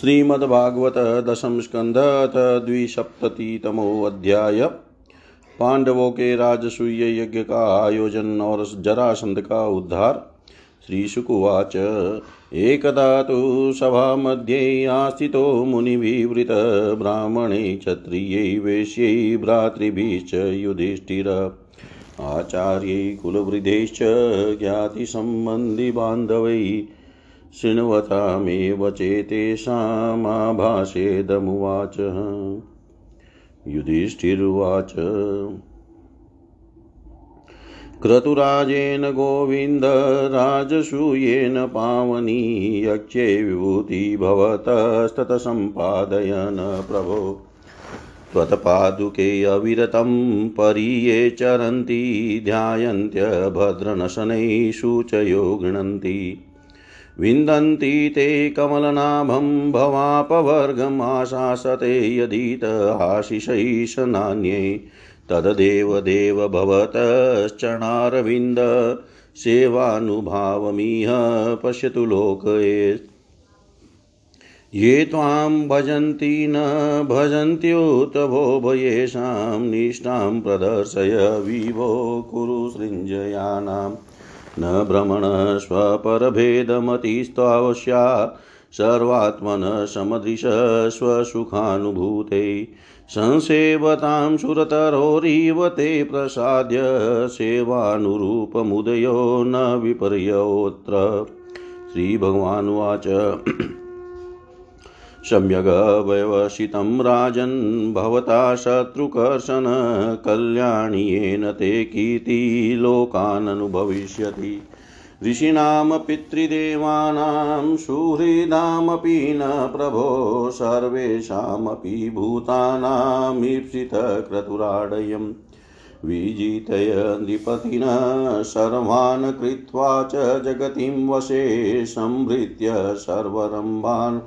श्रीमद्भागवत दशम स्कंध द्विसप्ततितमोऽध्याय। पांडवों के राजसूय यज्ञ का आयोजन और जरासंध का उद्धार। श्रीशुकुवाच, एकदा तु सभामध्ये आस्थितो मुनिभिवृत ब्राह्मणे क्षत्रियै वैश्यै भ्रातृभिश्च युधिष्ठिर। आचार्यै कुलवृद्धैश्च ज्ञातिसम्बन्धिबान्धवै शृण्वतामेव चेतेषामाभाषेदमुवाच युधिष्ठिरुवाच। क्रतुराजेन गोविन्दराजसूयेन पावनी यक्षे विभूति भवतस्ततसम्पादयन् प्रभो। त्वत्पादुके अविरतं परीये चरन्ति ध्यायन्त्यभद्रनशनैः शुचयो गृह्णन्ति। विन्दन्ति ते कमलनाभं भवापवर्गमाशासते यदीत आशिषैष नान्ये तददेव भवतश्चणारविन्द सेवानुभावमिह पश्यतु लोकये। ये त्वां भजन्ति न भजन्त्युत भो भयेषां निष्ठां प्रदर्शय विभो कुरु सृञ्जयानाम्। न भ्रमण स्वपरभेदमतिस्त्वावश्या सर्वात्मन समदृश स्वसुखानुभूते। संसेवतां सुरतरोरिव ते प्रसाद्य सेवानुरूपमुदयो न विपर्योऽत्र श्रीभगवानुवाच। सम्यग् राजन् भवता शत्रुकर्षण कल्याणीयेन ते कीर्तिलोकाननुभविष्यति ऋषीणां पितृदेवानां सुहृदामपि न प्रभो, सर्वेषामपि भूतानामीप्सितक्रतुराडयम् विजितय नृपतिनः सर्वान् कृत्वा च जगतिं वशे संभृत्य सर्वरम्भान्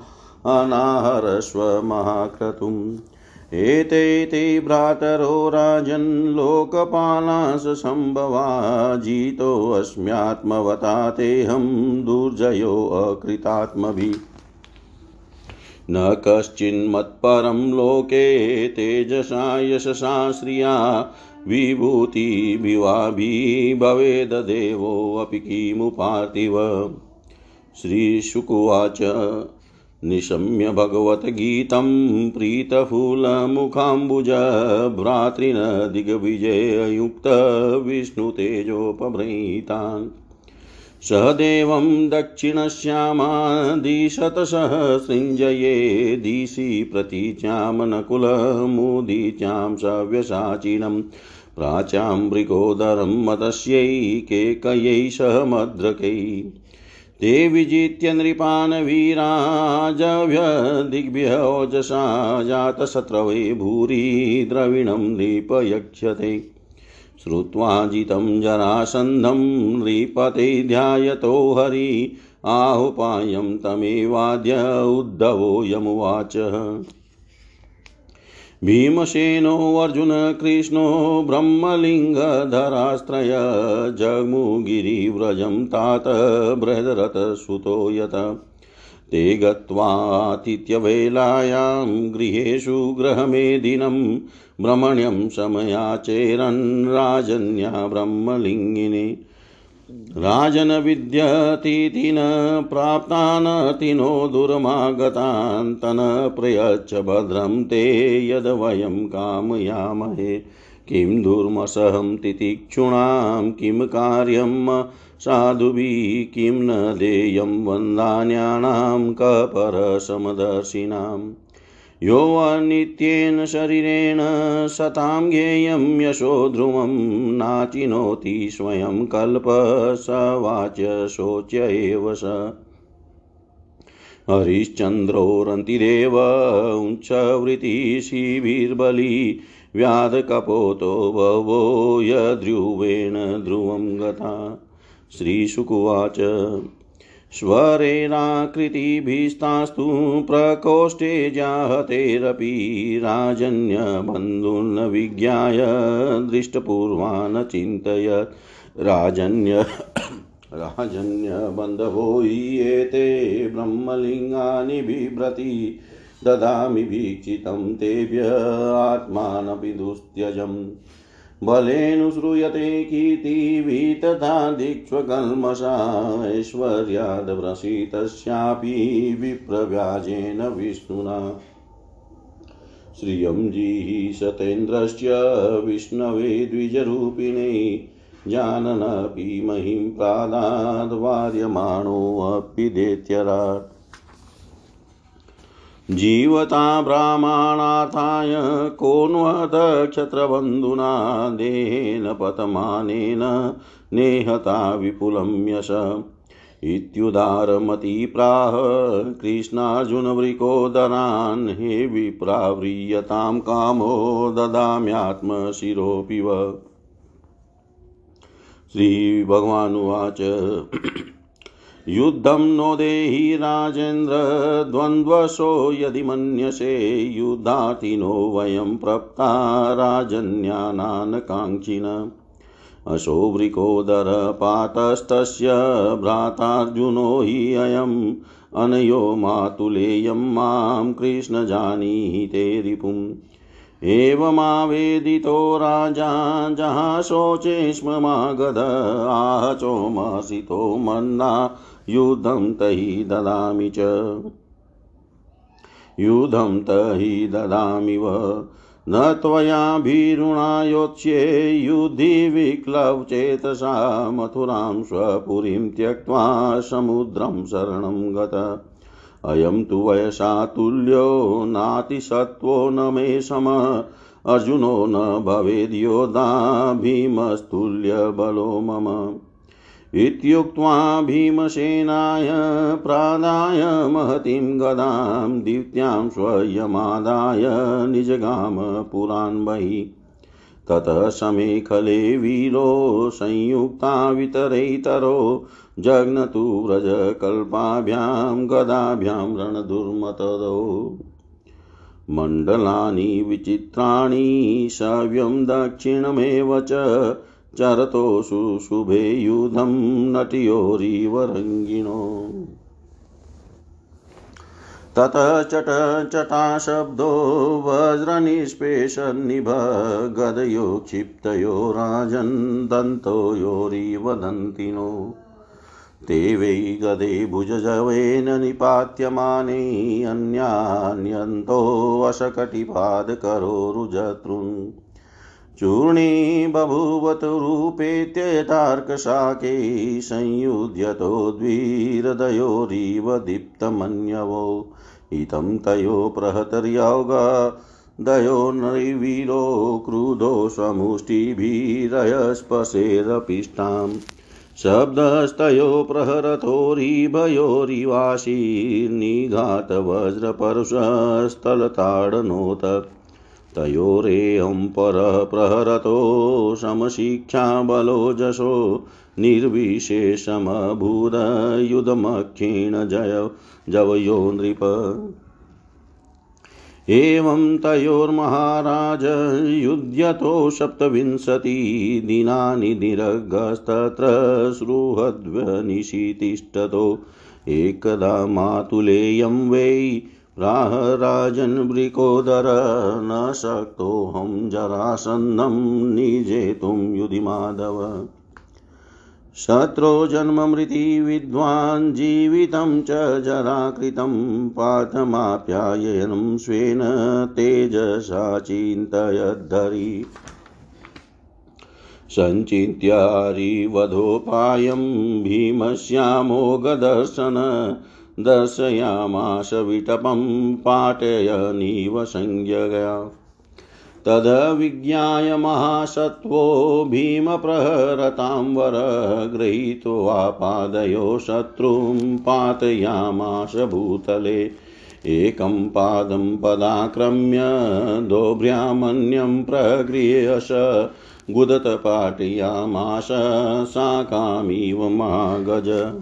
अनाहरस्व महाक्रतुम् एते भ्रातरो राजन् लोकपालांस सम्भवा जितोऽस्म्यात्मवता तेऽहं दुर्जयोऽकृतात्मभिः न कश्चिन्मत्परं लोके तेजसा यशसा श्रिया विभूतिभिवाभिः भवेददेवोऽपि किमुपार्थिव श्रीशुकुवाच निशम्य भगवद्गीतं प्रीतफूलमुखाम्बुज भ्रातॄन् दिग्विजययुक्तविष्णुतेजोपभृतान् सहदेवं दक्षिणश्यामादिशतसः सृञ्जये दिशि प्रतीच्यां नकुलमुदीच्यां सव्यसाचिनं प्राच्याम्ब्रिकोदरं मतस्यै केकयै सहमद्रकै ते विजित्य नृपान् वीराजव्यदिग्भ्योजसा जातशत्रवे भूरि द्रविणं दीपयक्षते श्रुत्वा जितं जरासन्धं नृपते ध्यायतो हरि, आहुपायं तमेवाद्य उद्धवो यमुवाच। भीमसेनो अर्जुनकृष्णो ब्रह्मलिङ्गधरास्त्रय जग्मुगिरिव्रजं तात बृहदरथसुतो यत। ते गत्वातिथ्यवेलायां गृहेषु गृहमेदिनं भ्रमण्यं समयाचेरन् राजन्या ब्रह्मलिङ्गिनी राजन विद्यतीति न प्राप्तानतिनो दुर्मागतान् तन प्रयच्छ भद्रं ते यद् वयं कामयामहे। किं दुर्मसहं तितिक्षूणां, किं कार्यं साधुभिः, किं न देयं वन्दान्यानां कपरसमदर्शिनाम्। यो अनित्येन शरीरेण सतां ज्ञेयं यशो ध्रुवं नाचिनोति स्वयं कल्प स वाच्य शोच्य एव स। हरिश्चन्द्रोरन्तिरेव उच्चवृत्तिशिबिर्बली व्याधकपोतो बभो यद्रुवेण ध्रुवं गता। श्रीशुकुवाच। स्वरेणाकृतिभिस्तास्तु प्रकोष्ठे जाहतेरपि राजन्यबन्धुर्न विज्ञाय दृष्टपूर्वान् चिन्तयत् राजन्य राजन्यबन्धवो एते ब्रह्मलिङ्गानि बिभ्रति ददामि वीक्षितं तेभ्य आत्मानपि दुस्त्यजम्। बलेनु श्रूयते कीर्तिभिः तथा दिक्ष्वकल्मषा ऐश्वर्याद्व्रसितस्यापि विप्रव्याजेन विष्णुना। श्रियं जीहीशतेन्द्रश्च विष्णवे द्विजरूपिणे जाननपि महिं प्रादाद्वार्यमाणोऽपि दैत्यराट्। जीवता ब्राह्मणार्थाय कोन्वदक्षत्रबन्धुना देहेन पतमानेन नेहता विपुलं यश। इत्युदारमती प्राह कृष्णार्जुनवृकोदरान् हे विप्राव्रियतां कामो ददाम्यात्मशिरोऽपि व। श्रीभगवानुवाच। युद्धं नो देहि राजेन्द्र, द्वन्द्वशो यदि मन्यसे युद्धातिनो वयं प्रप्ता राजन्यानानकाङ्क्षिन अशोभृकोदरपातस्तस्य भ्रातार्जुनो हि अयम् अनयो मातुलेयं माँ जानीहि रिपुम्। एवमावेदितो राजा जहाशोचे स्म मागध आह चोमासितो मन्ना, युद्धं तहि ददामि च। युद्धं तहि ददामिव न त्वया भीरुणायोत्स्ये युद्धि विक्लवचेतसा मथुरां स्वपुरीं त्यक्त्वा, समुद्रं शरणं गत। अयं तु वयसा तुल्यो नातिसत्त्वो न मे सम। अर्जुनो न भवेद्योधा भीमस्तुल्यबलो मम। इत्युक्त्वा भीमसेनाय प्रादाय महतीं गदां दीप्त्यां स्वयमादाय निजगाम पुरान् बहि ततः समेखले वीरो, संयुक्ता वितरैतरो, जग्नतु व्रजकल्पाभ्यां, गदाभ्यां रणदुर्मतदौ मण्डलानि विचित्राणि, सव्यं दक्षिणमेव च चरतोषु शुभे युधं नट्योरिवरङ्गिणो ततः चट चटाशब्दो वज्रनिष्पेषनिभ गदयो क्षिप्तयो राजन् दन्तोयोरिवदन्तिनो ते वै गदे भुजजवेन निपात्यमाने अन्यान्यन्तोऽशकटिपादकरो रुजतृन्। चूर्णी बभूवत रूपेत्यतार्कशाके संयुध्यतो द्विहृदयोरिव दीप्तमन्यवो। इतं तयो प्रहतर्यौग दयो नैवीरो क्रुधो स्वमुष्टिभिरयस्पशेरपिष्टाम् शब्दस्तयो प्रहरतोरिभयोरिवाशीर्निघातवज्रपरुषस्थलताडनोत तयोरेयं परः प्रहरतो समशिक्षा बलो जशो निर्विशेषमभूदयुधमक्षीणजय जवयो नृप। एवं तयोर्महाराज युध्यतो सप्तविंशति दिनानि निरगस्तत्र सृहद्वनिशितिष्ठतो एकदा मातुलेयं वै प्राह राजन्वृकोदर न शक्तोऽहं जरासन्नं निजेतुं युधि माधव। शत्रो जन्ममृति विद्वान् जीवितं च जराकृतं पार्थमाप्यायनं स्वेन तेजसा चिन्तयद्धरि। सञ्चिन्त्यारिवधोपायं भीमस्यामोगदर्शन दर्शयामाश विटपं पाटयनीव संज्ञया। तदविज्ञाय महासत्त्वो भीमप्रहरतां वर गृहीत्वा पादयो शत्रुं पातयामाश भूतले। एकं पादं पदाक्रम्य दोभ्र्यामन्यं प्रगृह्यश। गुदतपाटयामाश साकामिव मागज।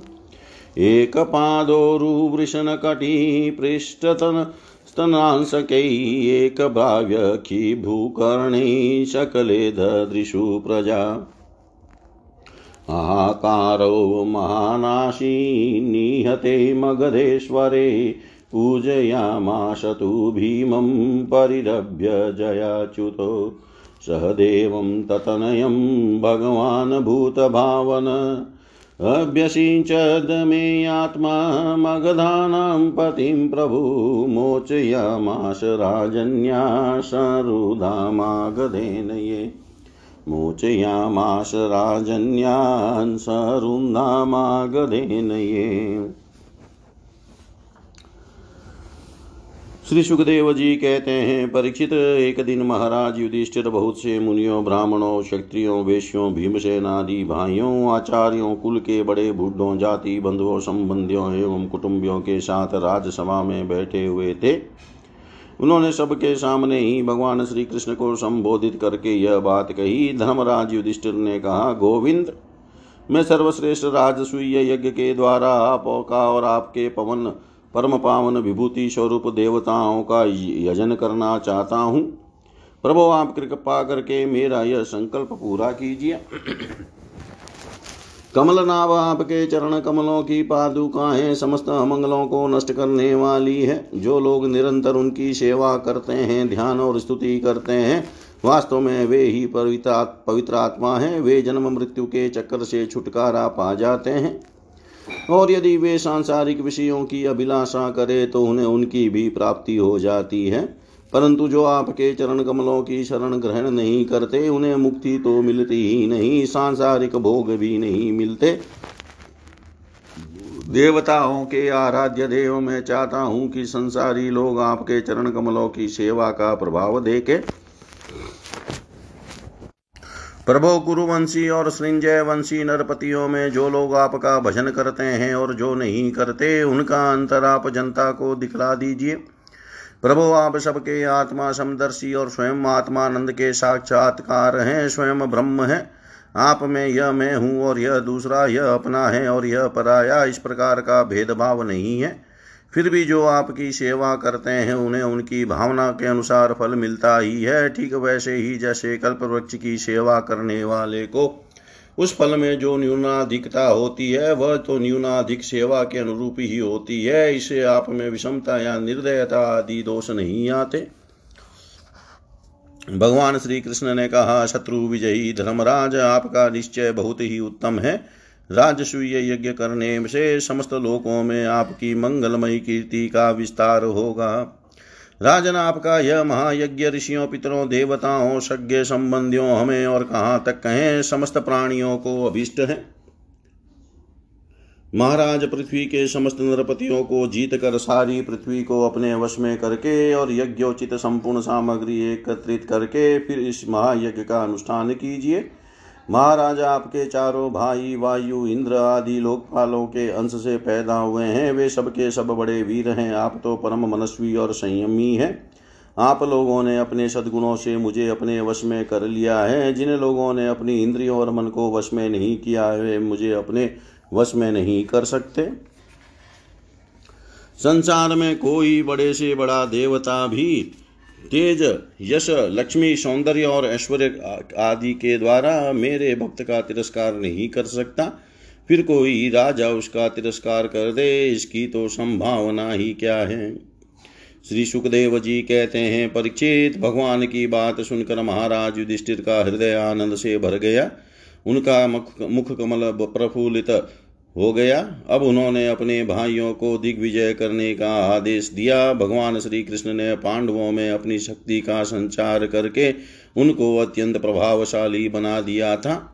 एकपादोरुवृषणकटिपृष्ठतन स्तनांशकैकभाव्यखि भूकर्णे सकले ददृशु प्रजा हाहाकारो महानाशी निहते मगधेश्वरे पूजयामाश तु भीमं परिरभ्य जयाच्युतो। सहदेवं ततनयं भगवान् भूतभावन। अभ्यसिञ्चद मे आत्मा मगधानां पतिं प्रभु मोचयामाश राजन्या सरुधामागधेन ये। मोचयामाश राजन्यान् सरुन्धामागधेन ये। श्री सुखदेव जी कहते हैं, परीक्षित एक दिन महाराज युधिष्ठिर बहुत से मुनियों, ब्राह्मणों, क्षत्रियों, वेश्यों भीमसेन आदि भाइयों, आचार्यों, कुल के बड़े बुढ़ों, जाति, बंधुओं, संबंधियों एवं कुटुंबियों के साथ राजसभा में बैठे हुए थे। उन्होंने सबके सामने ही भगवान श्री कृष्ण को संबोधित करके यह बात कही। धर्मराज युधिष्ठिर ने कहा, गोविंद, मैं सर्वश्रेष्ठ राजसूय यज्ञ के द्वारा आपका और आपके पवन परम पावन विभूति स्वरूप देवताओं का यजन करना चाहता हूँ। प्रभु, आप कृपा करके मेरा यह संकल्प पूरा कीजिए। कमल नाव आपके चरण कमलों की पादुकाएँ समस्त अमंगलों को नष्ट करने वाली है। जो लोग निरंतर उनकी सेवा करते हैं, ध्यान और स्तुति करते हैं, वास्तव में वे ही पवित्र पवित्र आत्मा हैं। वे जन्म मृत्यु के चक्कर से छुटकारा पा जाते हैं। और यदि वे सांसारिक विषयों की अभिलाषा करे तो उन्हें उनकी भी प्राप्ति हो जाती है। परंतु जो आपके चरण कमलों की शरण ग्रहण नहीं करते, उन्हें मुक्ति तो मिलती ही नहीं, सांसारिक भोग भी नहीं मिलते। देवताओं के आराध्य देव, मैं चाहता हूँ कि संसारी लोग आपके चरण कमलों की सेवा का प्रभाव देखे। प्रभो कुरुवंशी और सृंजय वंशी नरपतियों में जो लोग आपका भजन करते हैं और जो नहीं करते, उनका अंतर आप जनता को दिखला दीजिए। प्रभो, आप सबके आत्मा समदर्शी और स्वयं आत्मानंद के साक्षात्कार हैं, स्वयं ब्रह्म हैं। आप में यह मैं हूँ और यह दूसरा यह अपना है और यह पराया, इस प्रकार का भेदभाव नहीं है। फिर भी जो आपकी सेवा करते हैं, उन्हें उनकी भावना के अनुसार फल मिलता ही है। ठीक वैसे ही जैसे कल्प वृक्ष की सेवा करने वाले को उस फल में जो न्यूनाधिकता होती है, वह तो न्यूनाधिक सेवा के अनुरूप ही होती है। इसे आप में विषमता या निर्दयता आदि दोष नहीं आते। भगवान श्री कृष्ण ने कहा, शत्रु विजयी धर्मराज, आपका निश्चय बहुत ही उत्तम है। राजसूय यज्ञ करने से समस्त लोकों में आपकी मंगलमय कीर्ति का विस्तार होगा। राजन आपका यह महायज्ञ ऋषियों, पितरों, देवताओं, सज्ञ संबंधियों हमें और कहाँ तक कहें, समस्त प्राणियों को अभिष्ट है। महाराज पृथ्वी के समस्त नरपतियों को जीत कर सारी पृथ्वी को अपने वश में करके और यज्ञोचित संपूर्ण सामग्री एकत्रित करके फिर इस महायज्ञ का अनुष्ठान कीजिए। महाराज आपके चारों भाई, वायु, इंद्र आदि लोकपालों के अंश से पैदा हुए हैं। वे सबके सब बड़े वीर हैं। आप तो परम मनस्वी और संयमी हैं। आप लोगों ने अपने सद्गुणों से मुझे अपने वश में कर लिया है। जिन लोगों ने अपनी इंद्रियों और मन को वश में नहीं किया है, मुझे अपने वश में नहीं कर सकते। संसार में कोई बड़े से बड़ा देवता भी तेज यश, लक्ष्मी, सौंदर्य और ऐश्वर्य आदि के द्वारा मेरे भक्त का तिरस्कार नहीं कर सकता। फिर कोई राजा उसका तिरस्कार कर दे, इसकी तो संभावना ही क्या है? श्री सुखदेव जी कहते हैं परीक्षित भगवान की बात सुनकर महाराज युधिष्ठिर का हृदय आनंद से भर गया। उनका मुख मुख कमल प्रफुल्लित हो गया। अब उन्होंने अपने भाइयों को दिग्विजय करने का आदेश दिया। भगवान श्री कृष्ण ने पांडवों में अपनी शक्ति का संचार करके उनको अत्यंत प्रभावशाली बना दिया था।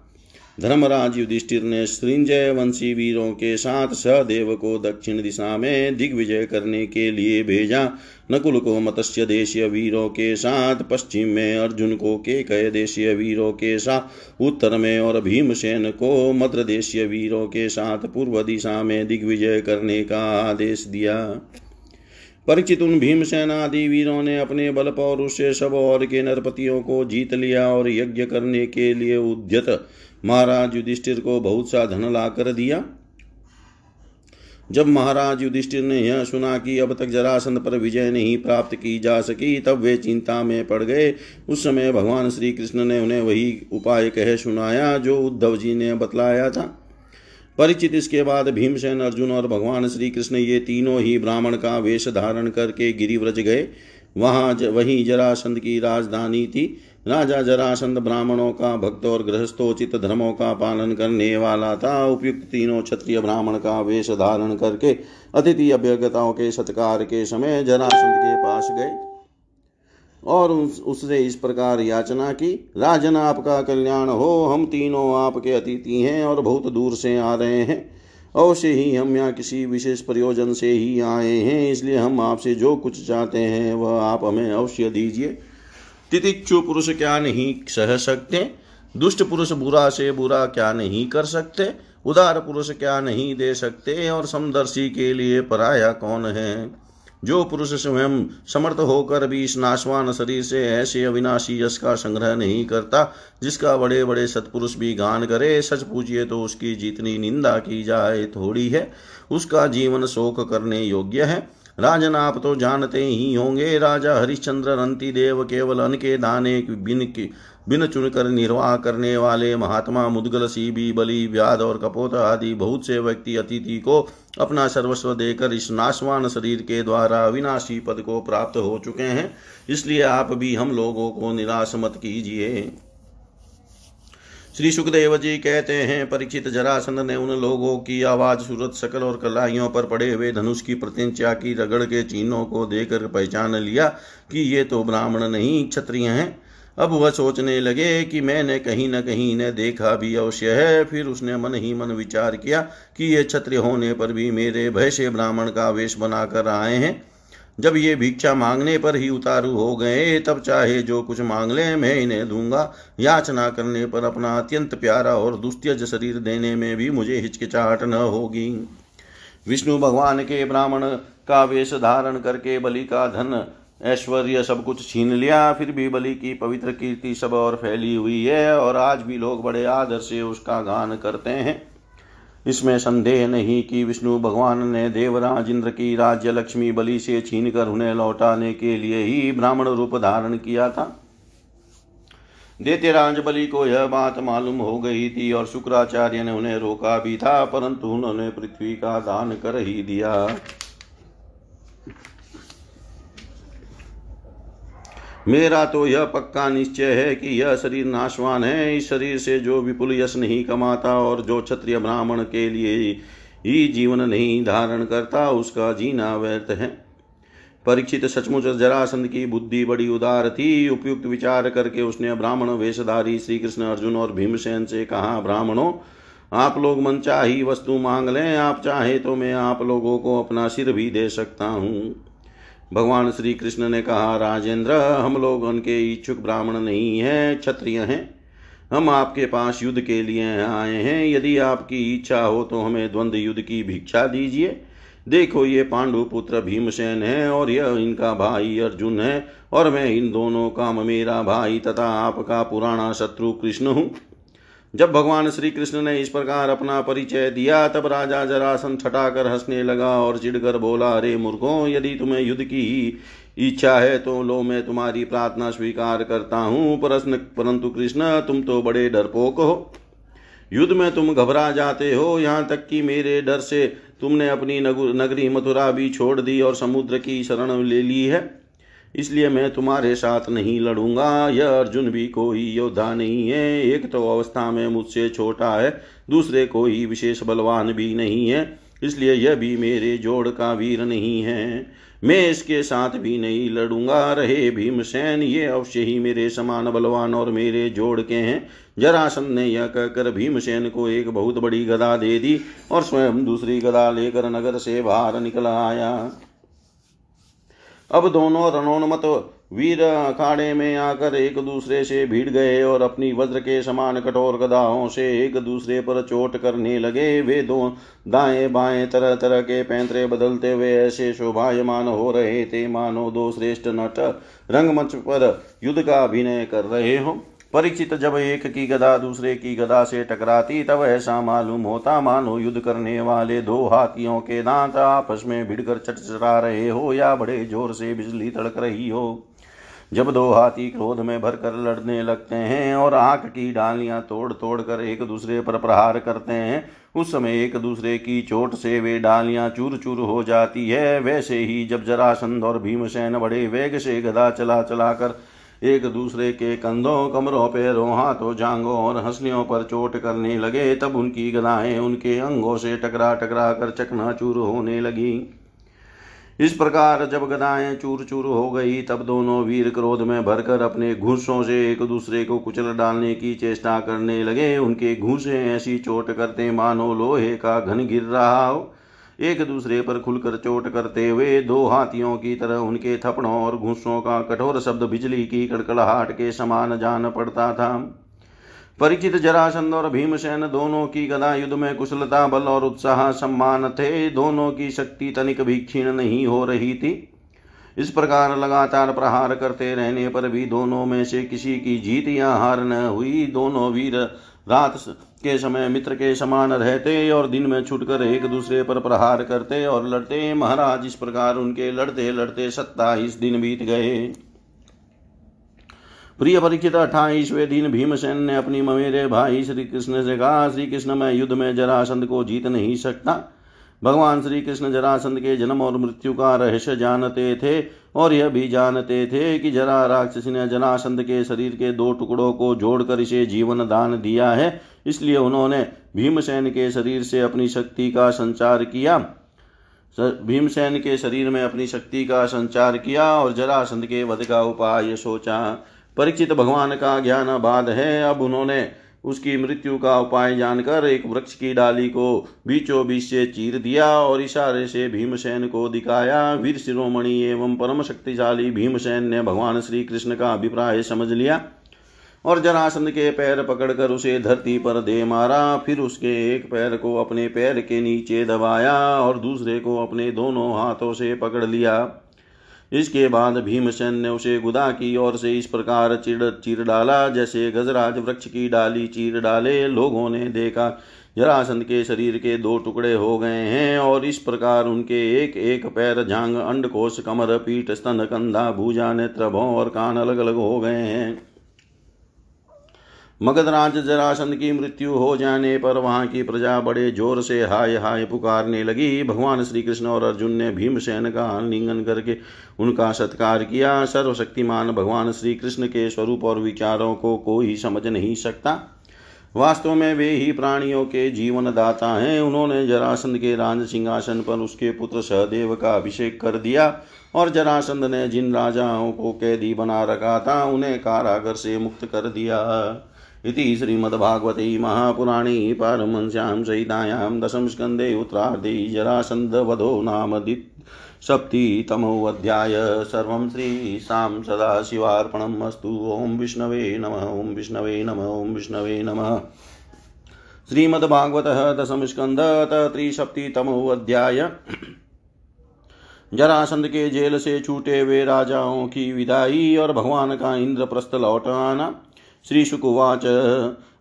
धर्मराज युधिष्ठिर ने सृंजय वंशी वीरों के साथ सहदेव को दक्षिण दिशा में दिग्विजय करने के लिए भेजा। नकुल को मत्स्य देशीय वीरों के साथ, पश्चिम में अर्जुन को के कय देशीय वीरों के साथ, उत्तर में और भीमसेन को मद्र देशीय वीरों के साथ पूर्व दिशा में दिग्विजय करने का आदेश दिया। परिचित उन भीमसेन आदि वीरों ने अपने बल पौरुष से सब और के नरपतियों को जीत लिया और यज्ञ करने के लिए उद्यत। महाराज युधिष्ठिर को बहुत सा धन ला कर दिया। जब महाराज युधिष्ठिर ने यह सुना कि अब तक जरासंध पर विजय नहीं प्राप्त की जा सकी, तब वे चिंता में पड़ गए। उस समय भगवान श्री कृष्ण ने उन्हें वही उपाय कह सुनाया जो उद्धव जी ने बतलाया था। परिचित इसके बाद भीमसेन अर्जुन और भगवान श्री कृष्ण ये तीनों ही ब्राह्मण का वेश धारण करके गिरिव्रज गए। वहाँ वही जरासंध की राजधानी थी। राजा जरासंध ब्राह्मणों का, भक्त और गृहस्थोचित धर्मों का पालन करने वाला था। उपयुक्त तीनों क्षत्रिय ब्राह्मण का वेश धारण करके, अतिथि अभ्यगताओं के सत्कार के समय जरासंध के पास गए और उससे इस प्रकार याचना की, राजन आपका कल्याण हो, हम तीनों आपके अतिथि हैं और बहुत दूर से आ रहे हैं। अवश्य ही हम यहाँ किसी विशेष प्रयोजन से ही आए हैं, इसलिए हम आपसे जो कुछ चाहते हैं, वह आप हमें अवश्य दीजिए। तितिक्षु पुरुष क्या नहीं सह सकते, दुष्ट पुरुष बुरा से बुरा क्या नहीं कर सकते, उदार पुरुष क्या नहीं दे सकते, और समदर्शी के लिए पराया कौन है? जो पुरुष स्वयं समर्थ होकर भी इस नाशवान शरीर से ऐसे अविनाशी यश का संग्रह नहीं करता, जिसका बड़े बड़े सत्पुरुष भी गान करे, सच पूछिए तो उसकी जितनी निंदा की जाए थोड़ी है, उसका जीवन शोक करने योग्य है। राजन आप तो जानते ही होंगे, राजा हरिश्चंद्र रंती देव केवल अन के दाने बिन की, बिन चुनकर निर्वाह करने वाले महात्मा मुदगल, सीबी, बलि, व्याध और कपोत आदि बहुत से व्यक्ति अतिथि को अपना सर्वस्व देकर इस नाशवान शरीर के द्वारा अविनाशी पद को प्राप्त हो चुके हैं। इसलिए आप भी हम लोगों को निराश मत कीजिए। श्री सुखदेव जी कहते हैं, परीक्षित जरासंध ने उन लोगों की आवाज़, सूरत सकल और कलाइयों पर पड़े हुए धनुष की प्रतिंचा की रगड़ के चिन्हों को देकर पहचान लिया कि ये तो ब्राह्मण नहीं, क्षत्रिय हैं। अब वह सोचने लगे कि मैंने कहीं न कहीं इन्हें देखा भी अवश्य है, फिर उसने मन ही मन विचार किया कि ये क्षत्रिय होने पर भी मेरे भय से ब्राह्मण का वेश बनाकर आए हैं। जब ये भिक्षा मांगने पर ही उतारू हो गए, तब चाहे जो कुछ मांग ले, मैं इन्हें दूँगा। याचना करने पर अपना अत्यंत प्यारा और दुस्त्यज शरीर देने में भी मुझे हिचकिचाहट न होगी। विष्णु भगवान के ब्राह्मण का वेश धारण करके बलि का धन, ऐश्वर्य सब कुछ छीन लिया। फिर भी बलि की पवित्र कीर्ति सब और फैली हुई है और आज भी लोग बड़े आदर से उसका गान करते हैं। इसमें संदेह नहीं कि विष्णु भगवान ने देवराज इंद्र की राज्य लक्ष्मी बलि से छीन कर उन्हें लौटाने के लिए ही ब्राह्मण रूप धारण किया था। देतेराज बलि को यह बात मालूम हो गई थी और शुक्राचार्य ने उन्हें रोका भी था, परंतु उन्होंने पृथ्वी का दान कर ही दिया। मेरा तो यह पक्का निश्चय है कि यह शरीर नाशवान है। इस शरीर से जो विपुल यश नहीं कमाता और जो क्षत्रिय ब्राह्मण के लिए ही जीवन नहीं धारण करता, उसका जीना व्यर्थ है। परीक्षित सचमुच जरासंध की बुद्धि बड़ी उदार थी। उपयुक्त विचार करके उसने ब्राह्मण वेशधारी श्री कृष्ण अर्जुन और भीमसेन से कहा, ब्राह्मणों, आप लोग मन चाही वस्तु मांग लें। आप चाहे तो मैं आप लोगों को अपना सिर भी दे सकता हूँ। भगवान श्री कृष्ण ने कहा, राजेंद्र, हम लोग उनके इच्छुक ब्राह्मण नहीं हैं, क्षत्रिय हैं। हम आपके पास युद्ध के लिए आए हैं। यदि आपकी इच्छा हो तो हमें द्वंद्व युद्ध की भिक्षा दीजिए। देखो, ये पांडु पुत्र भीमसेन है और यह इनका भाई अर्जुन है और मैं इन दोनों का मेरा भाई तथा आपका पुराना शत्रु कृष्ण हूँ। जब भगवान श्री कृष्ण ने इस प्रकार अपना परिचय दिया, तब राजा जरासन छटाकर हंसने लगा और चिड़कर बोला, अरे मूर्खों, यदि तुम्हें युद्ध की इच्छा है तो लो, मैं तुम्हारी प्रार्थना स्वीकार करता हूँ। प्रश्न, परंतु कृष्ण, तुम तो बड़े डरपोक हो। युद्ध में तुम घबरा जाते हो। यहाँ तक कि मेरे डर से तुमने अपनी नगरी मथुरा भी छोड़ दी और समुद्र की शरण ले ली है। इसलिए मैं तुम्हारे साथ नहीं लड़ूँगा। यह अर्जुन भी कोई योद्धा नहीं है। एक तो अवस्था में मुझसे छोटा है, दूसरे कोई विशेष बलवान भी नहीं है। इसलिए यह भी मेरे जोड़ का वीर नहीं है। मैं इसके साथ भी नहीं लड़ूँगा। रहे भीमसेन ये अवश्य ही मेरे समान बलवान और मेरे जोड़ के हैं। जरासन ने यह कहकर भीमसेन को एक बहुत बड़ी गदा दे दी और स्वयं दूसरी गदा लेकर नगर से बाहर निकल आया। अब दोनों रणोन्मत वीर अखाड़े में आकर एक दूसरे से भीड़ गए और अपनी वज्र के समान कठोर गदाओं से एक दूसरे पर चोट करने लगे। वे दो दाएँ बाएँ तरह तरह के पैंतरे बदलते हुए ऐसे शोभायमान हो रहे थे। मानो दो श्रेष्ठ नट रंगमंच पर युद्ध का अभिनय कर रहे हो। परीक्षित जब एक की गदा दूसरे की गदा से टकराती, तब ऐसा मालूम होता, मानो युद्ध करने वाले दो हाथियों के दांत आपस में भिड़कर चटचरा रहे हो या बड़े ज़ोर से बिजली तड़क रही हो। जब दो हाथी क्रोध में भरकर लड़ने लगते हैं और आँख की डालियाँ तोड़ तोड़ कर एक दूसरे पर प्रहार करते हैं, उस समय एक दूसरे की चोट से वे डालियाँ चूर चूर हो जाती है। वैसे ही जब जरासंध और भीमसेन बड़े वेग से गदा चला चला कर एक दूसरे के कंधों, कमरों, पैरों, हाथों जांगों और हंसलियों पर चोट करने लगे। तब उनकी गदाएँ उनके अंगों से टकरा टकरा कर चकनाचूर होने लगी। इस प्रकार जब गदाएँ चूर चूर हो गई, तब दोनों वीर क्रोध में भरकर अपने घूसों से एक दूसरे को कुचल डालने की चेष्टा करने लगे। उनके घूसे ऐसी चोट करते मानो लोहे का घन गिर रहा हो। एक दूसरे पर खुलकर चोट करते हुए दो हाथियों की तरह उनके थपड़ों और घूसों का कठोर शब्द बिजली की कड़कड़ाहट के समान जान पड़ता था। परिचित जरासंध और भीमसेन दोनों की गदा युद्ध में कुशलता, बल और उत्साह सम्मान थे। दोनों की शक्ति तनिक भी क्षीण नहीं हो रही थी। इस प्रकार लगातार प्रहार करते रहने पर भी दोनों में से किसी की जीत या हार न हुई। दोनों वीर रात के समय मित्र के समान रहते और दिन में छुटकर एक दूसरे पर प्रहार करते और लड़ते। महाराज, इस प्रकार उनके लड़ते लड़ते सत्ताईस दिन बीत गए। प्रिय परीक्षित, अट्ठाईसवें दिन भीमसेन ने अपनी ममेरे भाई श्री कृष्ण से कहा श्री कृष्ण मैं युद्ध में जरासंध को जीत नहीं सकता। भगवान श्री कृष्ण जरासंध के जन्म और मृत्यु का रहस्य जानते थे और यह भी जानते थे कि जरा राक्षस ने जरासंध के शरीर के दो टुकड़ों को जोड़कर इसे जीवन दान दिया है। इसलिए उन्होंने भीमसेन के शरीर से अपनी शक्ति का संचार किया। भीमसेन के शरीर में अपनी शक्ति का संचार किया और जरासंध के वध का उपाय सोचा। परिचित भगवान का ज्ञान बाद है। अब उन्होंने उसकी मृत्यु का उपाय जानकर एक वृक्ष की डाली को बीचों बीच से चीर दिया और इशारे से भीमसेन को दिखाया। वीर शिरोमणि एवं परम शक्तिशाली भीमसेन ने भगवान श्री कृष्ण का अभिप्राय समझ लिया। और जरासंध के पैर पकड़कर उसे धरती पर दे मारा। फिर उसके एक पैर को अपने पैर के नीचे दबाया और दूसरे को अपने दोनों हाथों से पकड़ लिया। इसके बाद भीमसेन ने उसे गुदा की ओर से इस प्रकार चिड़ चीर डाला, जैसे गजराज वृक्ष की डाली चीर डाले। लोगों ने देखा, जरासंध के शरीर के दो टुकड़े हो गए हैं और इस प्रकार उनके एक एक पैर झांग, अंडकोश, कमर, पीठ, स्तन, कंधा, भूजा, नेत्र, भों और कान अलग अलग हो गए हैं। मगधराज जरासंध की मृत्यु हो जाने पर वहाँ की प्रजा बड़े ज़ोर से हाय हाय पुकारने लगी। भगवान श्री कृष्ण और अर्जुन ने भीमसेन का आलिंगन करके उनका सत्कार किया। सर्वशक्तिमान भगवान श्री कृष्ण के स्वरूप और विचारों को कोई समझ नहीं सकता। वास्तव में वे ही प्राणियों के जीवन दाता हैं। उन्होंने जरासंध के राज सिंहासन पर उसके पुत्र सहदेव का अभिषेक कर दिया और जरासंध ने जिन राजाओं को कैदी बना रखा था, उन्हें कारागर से मुक्त कर दिया। इति श्रीमद्भागवते महापुराणे पारमंस्यां सहितायां दशमस्कन्धे उत्तरार्धे जरासन्धवधो नाम सप्तितमोऽध्याय सर्वं श्रीशां सदाशिवार्पणम् अस्तु। ॐ विष्णवे नमः, ॐ विष्णवे नमः, ॐ विष्णवे नमः। श्रीमद्भागवतः दशमस्कन्धत त्रिसप्तितमोऽध्याय। जरासंध के जेल से छूटे हुए राजाओं की विदाई और भगवान का इंद्रप्रस्थ लौट आना। श्रीशुकुवाच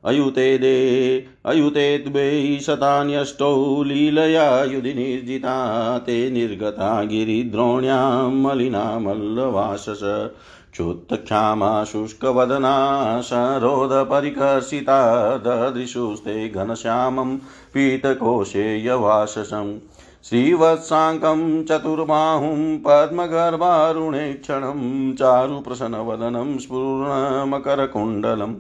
अयुते दे, अयुते द्वै शतान्यष्टौ लीलया युधि निर्जिता ते निर्गता गिरिद्रोण्यां मलिना मल्लवासस। क्षुत्क्षामा शुष्कवदना सरोदपरिकर्षिता ददृशुस्ते घनश्यामं पीतकोशे यवाससम् श्रीवत्साङ्कं चतुर्बाहुं पद्मगर्भारुणेक्षणं चारुप्रसन्नवदनं स्फुर्णमकरकुण्डलं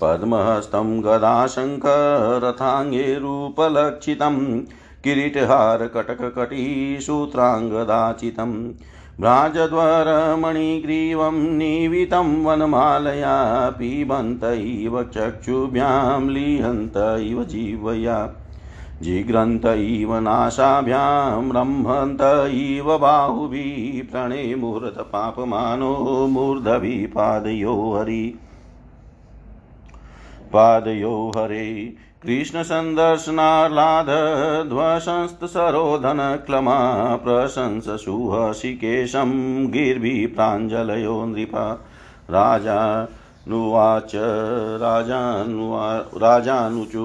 पद्महस्तं गदाशङ्करथाङ्गे रूपलक्षितं किरीटहारकटककटीसूत्राङ्गदाचितं भ्राजद्वरमणिग्रीवं निवितं वनमालया पिबन्त इव चक्षुभ्यां लिहन्त इव जीवया जिघ्रन्त इव नासाभ्यां रम्भन्त इव बाहुभिः प्रणेमुहूर्तपापमानो मूर्धभि पादयो हरि। पादयो हरे कृष्णसन्दर्शनाह्लादध्वसंस्तसरोधनक्लमा प्रशंससुहसिकेशं गिर्भिः प्राञ्जलयो नृपा। राजा नुवाच राजानुचु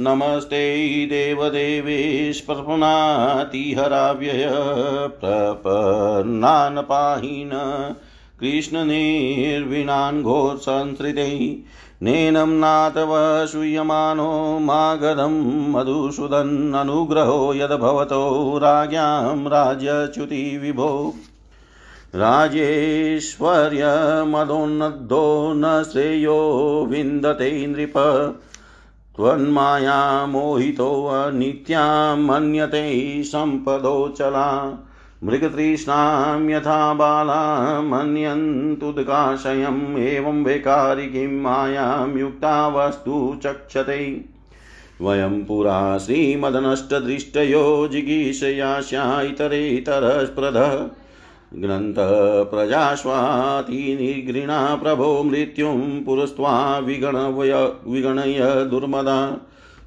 नमस्ते देवदेवेश्वरपुनातिहराव्यय प्रपन्नान् पाहिन कृष्णनिर्विणान् घोरसंसृतै नेनं नातव सूयमानो मागधं मधुसूदन् अनुग्रहो यद्भवतो राज्ञां राज्यच्युतिविभो। राजेश्वर्यमदोन्नद्धो न श्रेयो विन्दते नृप त्वन्माया मोहितोऽनित्यां मन्यते सम्पदोचला मृगतृष्णां यथा बालामन्यन्तुदकाशयम् एवं वेकारि किं मायां युक्ता वस्तु चक्षते। वयं पुरा श्रीमदनष्टदृष्टयो जिगीषयास्या इतरेतरस्पृधः ग्रन्थः प्रजास्वातिनिगृणा प्रभो मृत्युं पुरस्त्वा विगणवय विगणय दुर्मदा।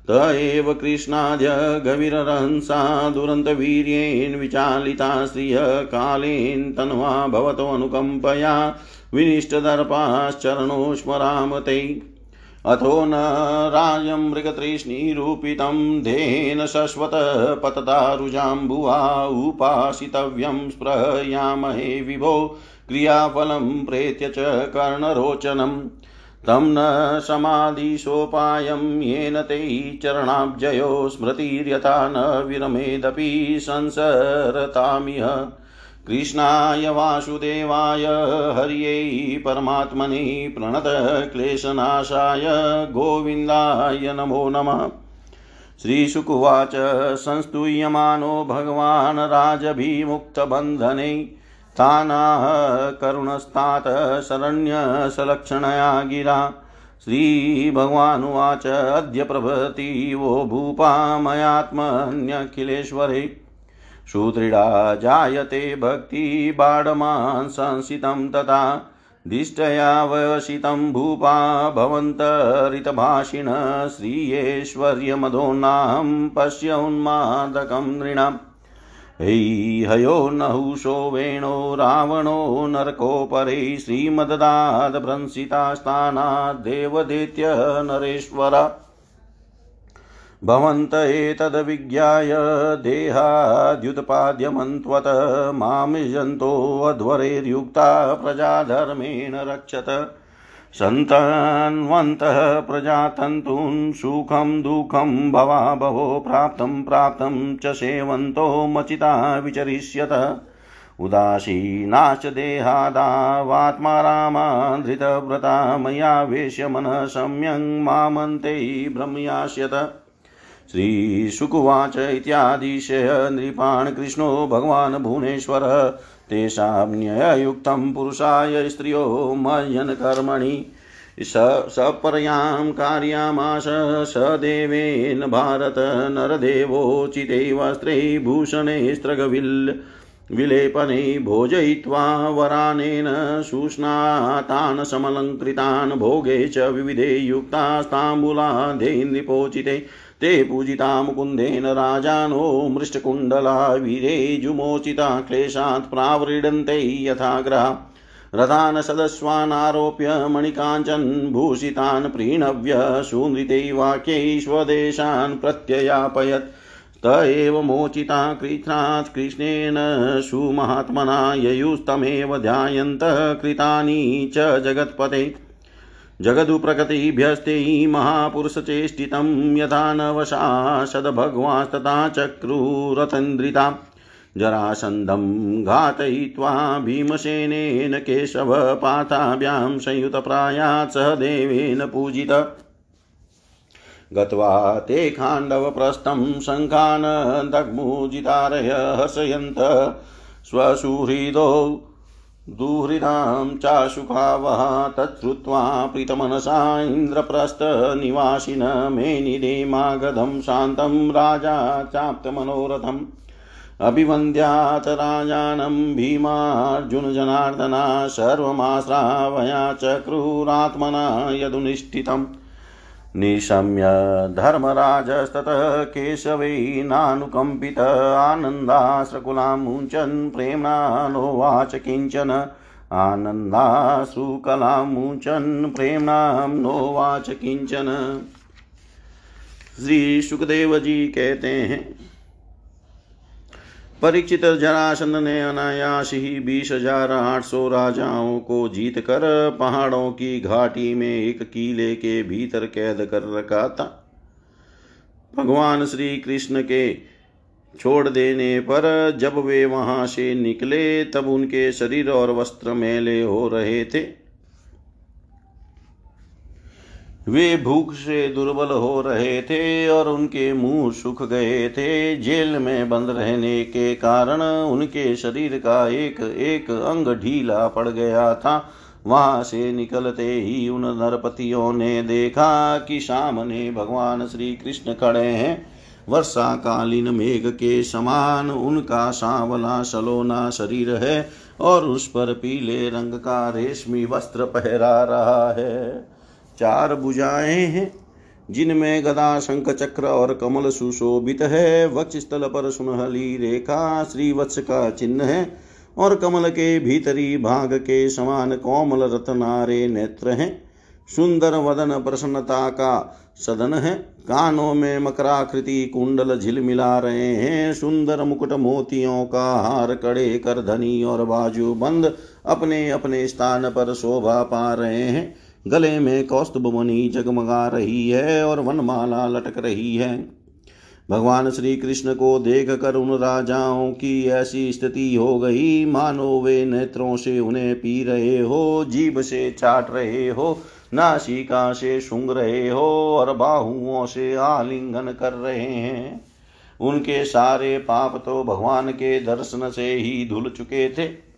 त एव कृष्णाद्य गविरहंसा दुरन्तवीर्येण विचालिता श्रियः कालेन तन्वा भवतोऽनुकम्पया विनिष्टदर्पाश्चरणो स्मराम ते अथो न राजं मृगतृष्णीरूपितं धेन शश्वत पततारुजाम्बुवा उपासितव्यं स्पृहयामहे विभो क्रियाफलं प्रेत्य च कर्णरोचनम् तं न समाधिसोपायं येन ते चरणाब्जयो स्मृतिर्यथा न विरमेदपि संसरतामिह। कृष्णाय वासुदेवाय हर्यै परमात्मने प्रणतक्लेशनाशाय गोविन्दाय नमो नमः। श्रीशुकुवाच संस्तूयमानो भगवान् राजभिमुक्तबन्धने तानाः करुणस्तात् शरण्यसलक्षणया गिरा श्रीभगवानुवाच अद्य प्रभृति वो भूपा मयात्मन्यखिलेश्वरे सुदृढा जायते भक्तिबाडमान् संसितं तथा दिष्टया वशितं भूपा भवन्तरितभाषिण श्रियेश्वर्यमधोन्नाहं पश्य उन्मादकं नृणाम्। हयो नहुषो वेणो रावणो नरकोपरे श्रीमददाद्भ्रंसितास्थानाद्देवदेत्य नरेश्वरा। भवन्त एतद्विज्ञाय देहाद्युत्पाद्यमन्त्वत माँ यन्तोऽध्वरैर्युक्ता प्रजाधर्मेण रक्षत। सन्तान्वन्तः प्रजातन्तून् सुखं दुःखं भवा भवो प्राप्तं प्राप्तं च सेवन्तो मचिता विचरिष्यत। उदासीनाश्च देहादावात्मा रामा धृतव्रता मया वेश्य मनः सम्यङ् मामन्ते भ्रमयास्यत श्रीशुकुवाच इत्यादिशय नृपान् कृष्णो भगवान् भुवनेश्वरः, तेषां न्यययुक्तं पुरुषाय स्त्रियो मय्यनकर्मणि। स सपर्यां कार्यामाश स देवेन भारत नरदेवोचिते वस्त्रे भूषणे विलेपने भोजयित्वा वरानेन शुष्णातान् समलङ्कृतान् भोगे च विविधे युक्तास्ताम्बूलाधे नृपोचिते। ते पूजिता मुकुन्देन राजानो मृष्टकुण्डला वीरेजुमोचिता क्लेशात् प्रावृडन्ते यथाग्रहा। रथान् सदस्वानारोप्य मणिकाञ्चन् भूषितान् प्रीणव्य सुनृते वाक्यैश्वदेशान् प्रत्ययापयत्। त एव मोचिता कृष्णात् कृष्णेन सुमहात्मना ययुस्तमेव ध्यायन्तः कृतानि च जगत्पते। जगदुप्रकृतिभ्यस्ते महापुरुषचेष्टितं यथा न वशासद्भगवास्तथा चक्रुरथन्द्रिताम् जरासन्धं घातयित्वा भीमसेनेन केशव पाताभ्यां संयुतप्रायात् सह देवेन पूजित। गत्वा ते खाण्डवप्रस्थं शङ्खान् दग्मुजितारय हर्षयन्त स्वसुहृदौ दुहृदां चाशुकावः तच्छ्रुत्वा प्रीतमनसा इन्द्रप्रस्थनिवासिन मेनिदेमागधं शान्तं राजा चाप्तमनोरथम्। अभिवन्द्यात् राजानं भीमार्जुनजनार्दना सर्वमाश्रावया चक्रूरात्मना यदुनिष्ठितम्। निशम्य धर्मराजस्ततः केशवै नानुकम्पित आनन्दाश्रकुलामुञ्चन् प्रेम्णा नोवाच किंचन आनन्दाश्रुकलामुञ्चन् प्रेम्णां नोवाच किंचन श्री सुखदेव जी कहते हैं परीक्षित जरासंध ने अनायास ही बीस हज़ार आठ सौ राजाओं को जीत कर पहाड़ों की घाटी में एक किले के भीतर कैद कर रखा था। भगवान श्री कृष्ण के छोड़ देने पर जब वे वहाँ से निकले, तब उनके शरीर और वस्त्र मेले हो रहे थे। वे भूख से दुर्बल हो रहे थे और उनके मुँह सूख गए थे। जेल में बंद रहने के कारण उनके शरीर का एक एक अंग ढीला पड़ गया था। वहाँ से निकलते ही उन नरपतियों ने देखा कि सामने भगवान श्री कृष्ण खड़े हैं। वर्षा कालीन मेघ के समान उनका सांवला सलोना शरीर है और उस पर पीले रंग का रेशमी वस्त्र पहरा रहा है। चार भुजाएँ हैं, जिनमें गदा, शंख चक्र और कमल सुशोभित है। वक्ष स्थल पर सुनहली रेखा, श्रीवत्स का चिन्ह है, और कमल के भीतरी भाग के समान कोमल रत्नारे नेत्र हैं। सुंदर वदन प्रसन्नता का सदन है। कानों में मकराकृति कुंडल झिलमिला रहे हैं। सुंदर मुकुट मोतियों का हार कड़े कर धनी और बाजू बंद अपने अपने स्थान पर शोभा पा रहे हैं। गले में कौस्तुभ मणि जगमगा रही है और वनमाला लटक रही है। भगवान श्री कृष्ण को देख कर उन राजाओं की ऐसी स्थिति हो गई। मानो वे नेत्रों से उन्हें पी रहे हो, जीभ से चाट रहे हो, नासिका से सुंग रहे हो और बाहुओं से आलिंगन कर रहे हैं। उनके सारे पाप तो भगवान के दर्शन से ही धुल चुके थे।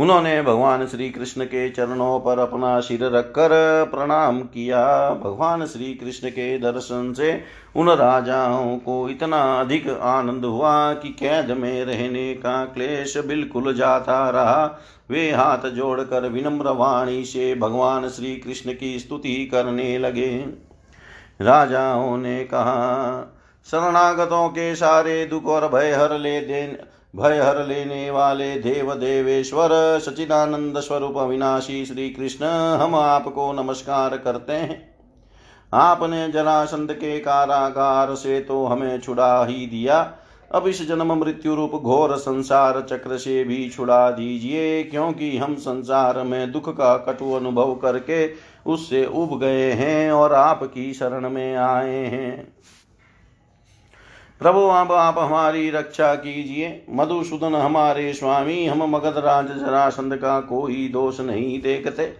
उन्होंने भगवान श्री कृष्ण के चरणों पर अपना सिर रखकर प्रणाम किया। भगवान श्री कृष्ण के दर्शन से उन राजाओं को इतना अधिक आनंद हुआ कि कैद में रहने का क्लेश बिल्कुल जाता रहा। वे हाथ जोड़कर विनम्र वाणी से भगवान श्री कृष्ण की स्तुति करने लगे। राजाओं ने कहा, शरणागतों के सारे दुख और भय हर ले देने भय हर लेने वाले देव देवेश्वर सचिदानंद स्वरूप अविनाशी श्री कृष्ण हम आपको नमस्कार करते हैं। आपने जरासंध के कारागार से तो हमें छुड़ा ही दिया। अब इस जन्म मृत्यु रूप घोर संसार चक्र से भी छुड़ा दीजिए, क्योंकि हम संसार में दुख का कटु अनुभव करके उससे उब गए हैं और आपकी शरण में आए हैं। प्रभु, अब आप हमारी रक्षा कीजिए। मधुसूदन हमारे स्वामी, हम मगध राज जरासंध का कोई दोष नहीं देखते।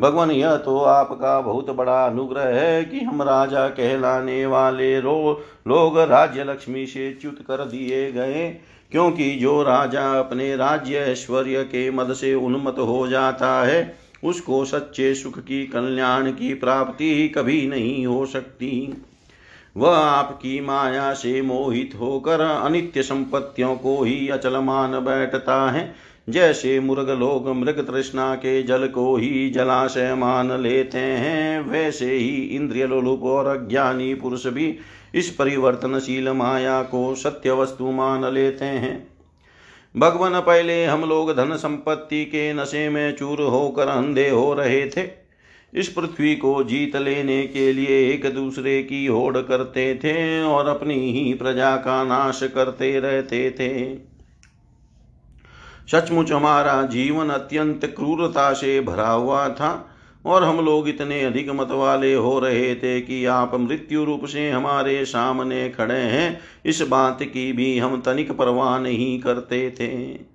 भगवान, यह तो आपका बहुत बड़ा अनुग्रह है कि हम राजा कहलाने वाले रो, लोग राज्य लक्ष्मी से च्युत कर दिए गए। क्योंकि जो राजा अपने राज्य ऐश्वर्य के मद से उन्मत हो जाता है, उसको सच्चे सुख की कल्याण की प्राप्ति कभी नहीं हो सकती। वह आपकी माया से मोहित होकर अनित्य संपत्तियों को ही अचल मान बैठता है। जैसे मुर्ग लोग मृग तृष्णा के जल को ही जलाशय मान लेते हैं, वैसे ही इंद्रिय लोलुप और अज्ञानी पुरुष भी इस परिवर्तनशील माया को सत्य वस्तु मान लेते हैं। भगवान पहले हम लोग धन संपत्ति के नशे में चूर होकर अंधे हो रहे थे। इस पृथ्वी को जीत लेने के लिए एक दूसरे की होड़ करते थे और अपनी ही प्रजा का नाश करते रहते थे। सचमुच हमारा जीवन अत्यंत क्रूरता से भरा हुआ था और हम लोग इतने अधिक मत वाले हो रहे थे कि आप मृत्यु रूप से हमारे सामने खड़े हैं। इस बात की भी हम तनिक परवाह नहीं करते थे।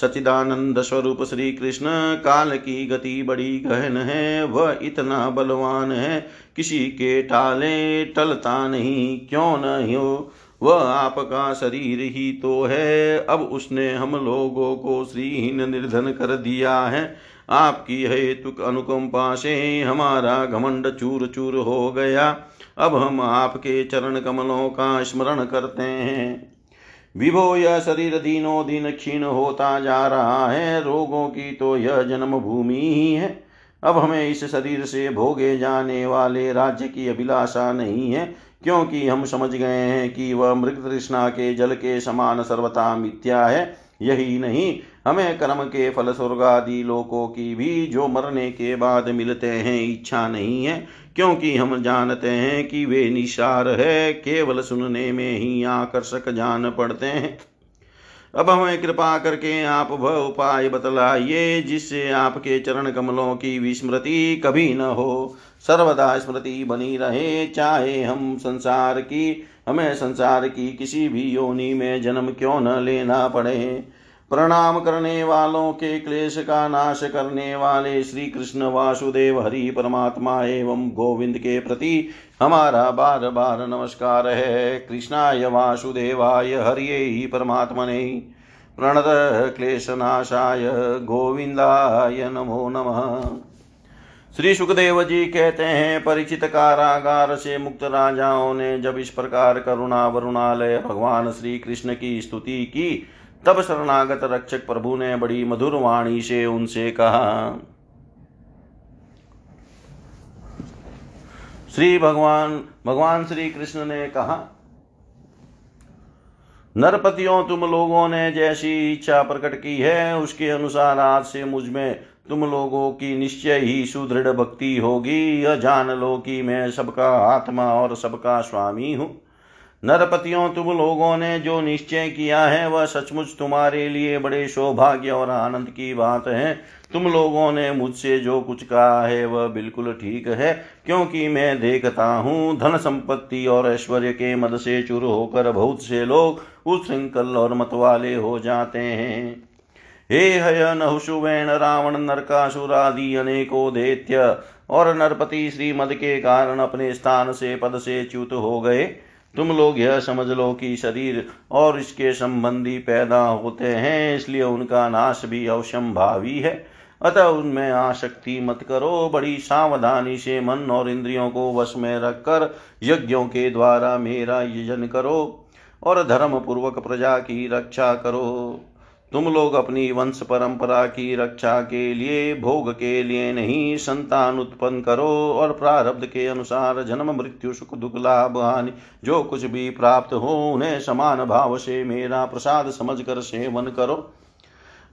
सचिदानंद स्वरूप श्री कृष्ण काल की गति बड़ी गहन है, वह इतना बलवान है, किसी के टाले टलता नहीं, क्यों न हो वह आपका शरीर ही तो है, अब उसने हम लोगों को श्रीहीन निर्धन कर दिया है। आपकी हेतुक अनुकंपा से हमारा घमंड चूर चूर हो गया। अब हम आपके चरण कमलों का स्मरण करते हैं। विभो यह शरीर दिनों दिन क्षीण होता जा रहा है, रोगों की तो यह जन्म भूमि ही है। अब हमें इस शरीर से भोगे जाने वाले राज्य की अभिलाषा नहीं है, क्योंकि हम समझ गए हैं कि वह मृग तृष्णा के जल के समान सर्वथा मिथ्या है। यही नहीं, हमें कर्म के फल स्वर्ग आदि लोकों की भी जो मरने के बाद मिलते हैं, इच्छा नहीं है। क्योंकि हम जानते हैं कि वे निशार है, केवल सुनने में ही आकर्षक जान पड़ते हैं। अब हमें कृपा करके आप वह उपाय बतलाइए, जिससे आपके चरण कमलों की विस्मृति कभी न हो। सर्वदा स्मृति बनी रहे, चाहे हम संसार की, हमें संसार की किसी भी योनि में जन्म क्यों न लेना पड़े। प्रणाम करने वालों के क्लेश का नाश करने वाले श्री कृष्ण वासुदेव हरि परमात्मा एवं गोविंद के प्रति हमारा बार बार नमस्कार है। कृष्णाय वासुदेवाय हरिये परमात्मने। प्रणत क्लेशनाशाय गोविंदाय नमो नमः। श्री सुखदेव जी कहते हैं, परिचित कारागार से मुक्त राजाओं ने जब इस प्रकार करुणा वरुणालय भगवान श्री कृष्ण की स्तुति की तब शरणागत रक्षक प्रभु ने बड़ी मधुर वाणी से उनसे कहा, श्री भगवान भगवान श्री कृष्ण ने कहा, नरपतियों, तुम लोगों ने जैसी इच्छा प्रकट की है, उसके अनुसार आज से मुझमें तुम लोगों की निश्चय ही सुदृढ़ भक्ति होगी। यह जान लो कि मैं सबका आत्मा और सबका स्वामी हूँ। नरपतियों, तुम लोगों ने जो निश्चय किया है, वह सचमुच तुम्हारे लिए बड़े सौभाग्य और आनंद की बात है। तुम लोगों ने मुझसे जो कुछ कहा है, वह बिल्कुल ठीक है, क्योंकि मैं देखता हूँ, धन संपत्ति और ऐश्वर्य के मद से चुर होकर बहुत से लोग उच्छृंखल और मतवाले हो जाते हैं। हे हय नहुषुवेण रावण, नरकासुर आदि अनेको दैत्य और नरपति श्रीमद के कारण अपने स्थान से पद से च्युत हो गए। तुम लोग यह समझ लो कि शरीर और इसके संबंधी पैदा होते हैं, इसलिए उनका नाश भी अवश्यंभावी है। अतः उनमें आशक्ति मत करो, बड़ी सावधानी से मन और इंद्रियों को वश में रखकर यज्ञों के द्वारा मेरा यजन करो और धर्म पूर्वक प्रजा की रक्षा करो। तुम लोग अपनी वंश परंपरा की रक्षा के लिए, भोग के लिए नहीं, संतान उत्पन्न करो और प्रारब्ध के अनुसार जन्म, मृत्यु, सुख, दुख, लाभ, हानि, जो कुछ भी प्राप्त हो, उन्हें समान भाव से मेरा प्रसाद समझकर सेवन करो।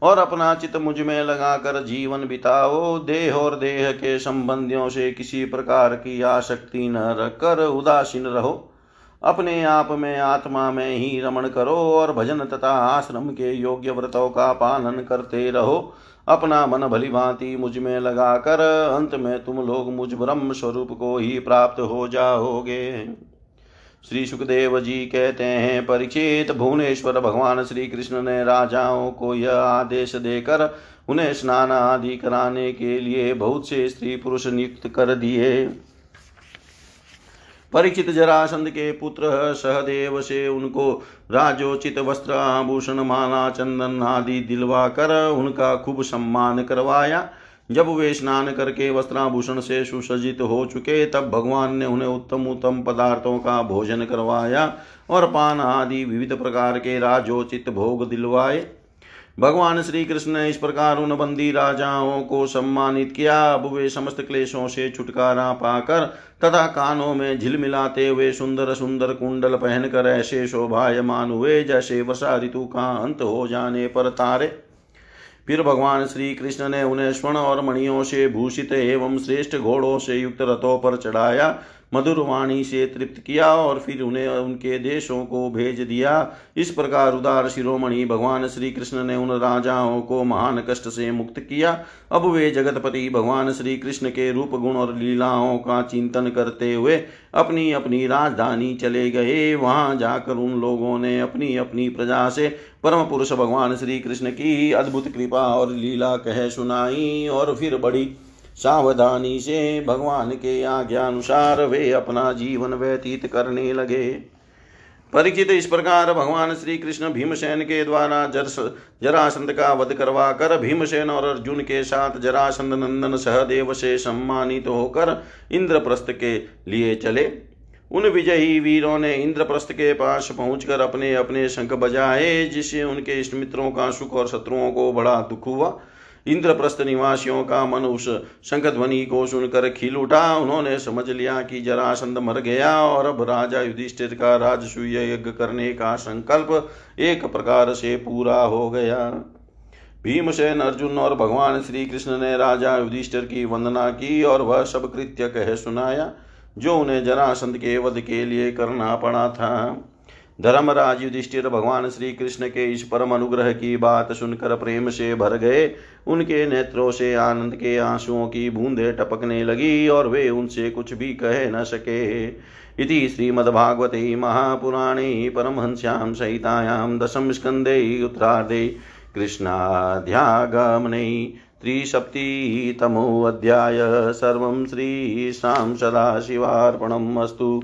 और अपना चित मुझमें लगाकर जीवन बिताओ। देह और देह के संबंधियों से किसी प्रकार की आसक्ति न रखकर उदासीन रहो। अपने आप में आत्मा में ही रमण करो और भजन तथा आश्रम के योग्य व्रतों का पालन करते रहो। अपना मन भली भांति मुझमें लगा कर अंत में तुम लोग मुझ ब्रह्म स्वरूप को ही प्राप्त हो जाओगे। श्री सुखदेव जी कहते हैं, परीक्षित भुवनेश्वर, भगवान श्री कृष्ण ने राजाओं को यह आदेश देकर उन्हें स्नान आदि कराने के लिए बहुत से स्त्री पुरुष नियुक्त कर दिए। परिचित जरासंध के पुत्र सहदेव से उनको राजोचित वस्त्र, आभूषण, माला, चंदन आदि दिलवा कर उनका खूब सम्मान करवाया। जब वे स्नान करके वस्त्राभूषण से सुसज्जित हो चुके, तब भगवान ने उन्हें उत्तम उत्तम पदार्थों का भोजन करवाया और पान आदि विविध प्रकार के राजोचित भोग दिलवाए। भगवान श्री कृष्ण ने इस प्रकार उन बंदी राजाओं को सम्मानित किया। अब वे समस्त क्लेशों से छुटकारा पाकर तथा कानों में झिलमिलाते हुए सुंदर सुंदर कुंडल पहनकर ऐसे शोभायमान हुए जैसे वर्षा ऋतु का अंत हो जाने पर तारे। फिर भगवान श्री कृष्ण ने उन्हें स्वर्ण और मणियों से भूषित एवं श्रेष्ठ घोड़ों से युक्त रथों पर चढ़ाया। मधुर वाणी से तृप्त किया और फिर उन्हें उनके देशों को भेज दिया। इस प्रकार उदार शिरोमणि भगवान श्री कृष्ण ने उन राजाओं को महान कष्ट से मुक्त किया। अब वे जगतपति भगवान श्री कृष्ण के रूप, गुण और लीलाओं का चिंतन करते हुए अपनी अपनी राजधानी चले गए। वहाँ जाकर उन लोगों ने अपनी अपनी प्रजा से परम पुरुष भगवान श्री कृष्ण की अद्भुत कृपा और लीला कह सुनाई और फिर बड़ी सावधानी से भगवान के आज्ञा अनुसार वे अपना जीवन व्यतीत करने लगे। परिचित इस प्रकार भगवान श्री कृष्ण भीमसेन के द्वारा जरासंध का वध करवा कर भीमसेन और अर्जुन के साथ जरासंध नंदन सहदेव से सम्मानित तो होकर इंद्रप्रस्थ के लिए चले। उन विजयी वीरों ने इंद्रप्रस्थ के पास पहुंचकर अपने अपने शंख बजाए, जिससे उनके इष्ट मित्रों का सुख और शत्रुओं को बड़ा दुख हुआ। इंद्रप्रस्थ निवासियों का मन उस शंख ध्वनि को सुनकर खिल उठा। उन्होंने समझ लिया कि जरासंध मर गया और अब राजा युधिष्ठिर का राजसूय यज्ञ करने का संकल्प एक प्रकार से पूरा हो गया। भीमसेन, अर्जुन और भगवान श्री कृष्ण ने राजा युधिष्ठिर की वंदना की और वह सब कृत्य कह सुनाया, जो उन्हें जरासंध के वध के लिए करना पड़ा था। धर्मराज युधिष्ठिर भगवान श्री कृष्ण के इस परम अनुग्रह की बात सुनकर प्रेम से भर गए। उनके नेत्रों से आनंद के आंसुओं की बूंदे टपकने लगी और वे उनसे कुछ भी कह न सके। इति श्रीमद्भागवते महापुराणे परमहंस्यां सहितायां दशम स्कन्धे उत्तरार्धे कृष्णाध्यागमने त्रिसप्तितमोऽध्याय सर्वं श्रीशां सदाशिवार्पणम् अस्तु।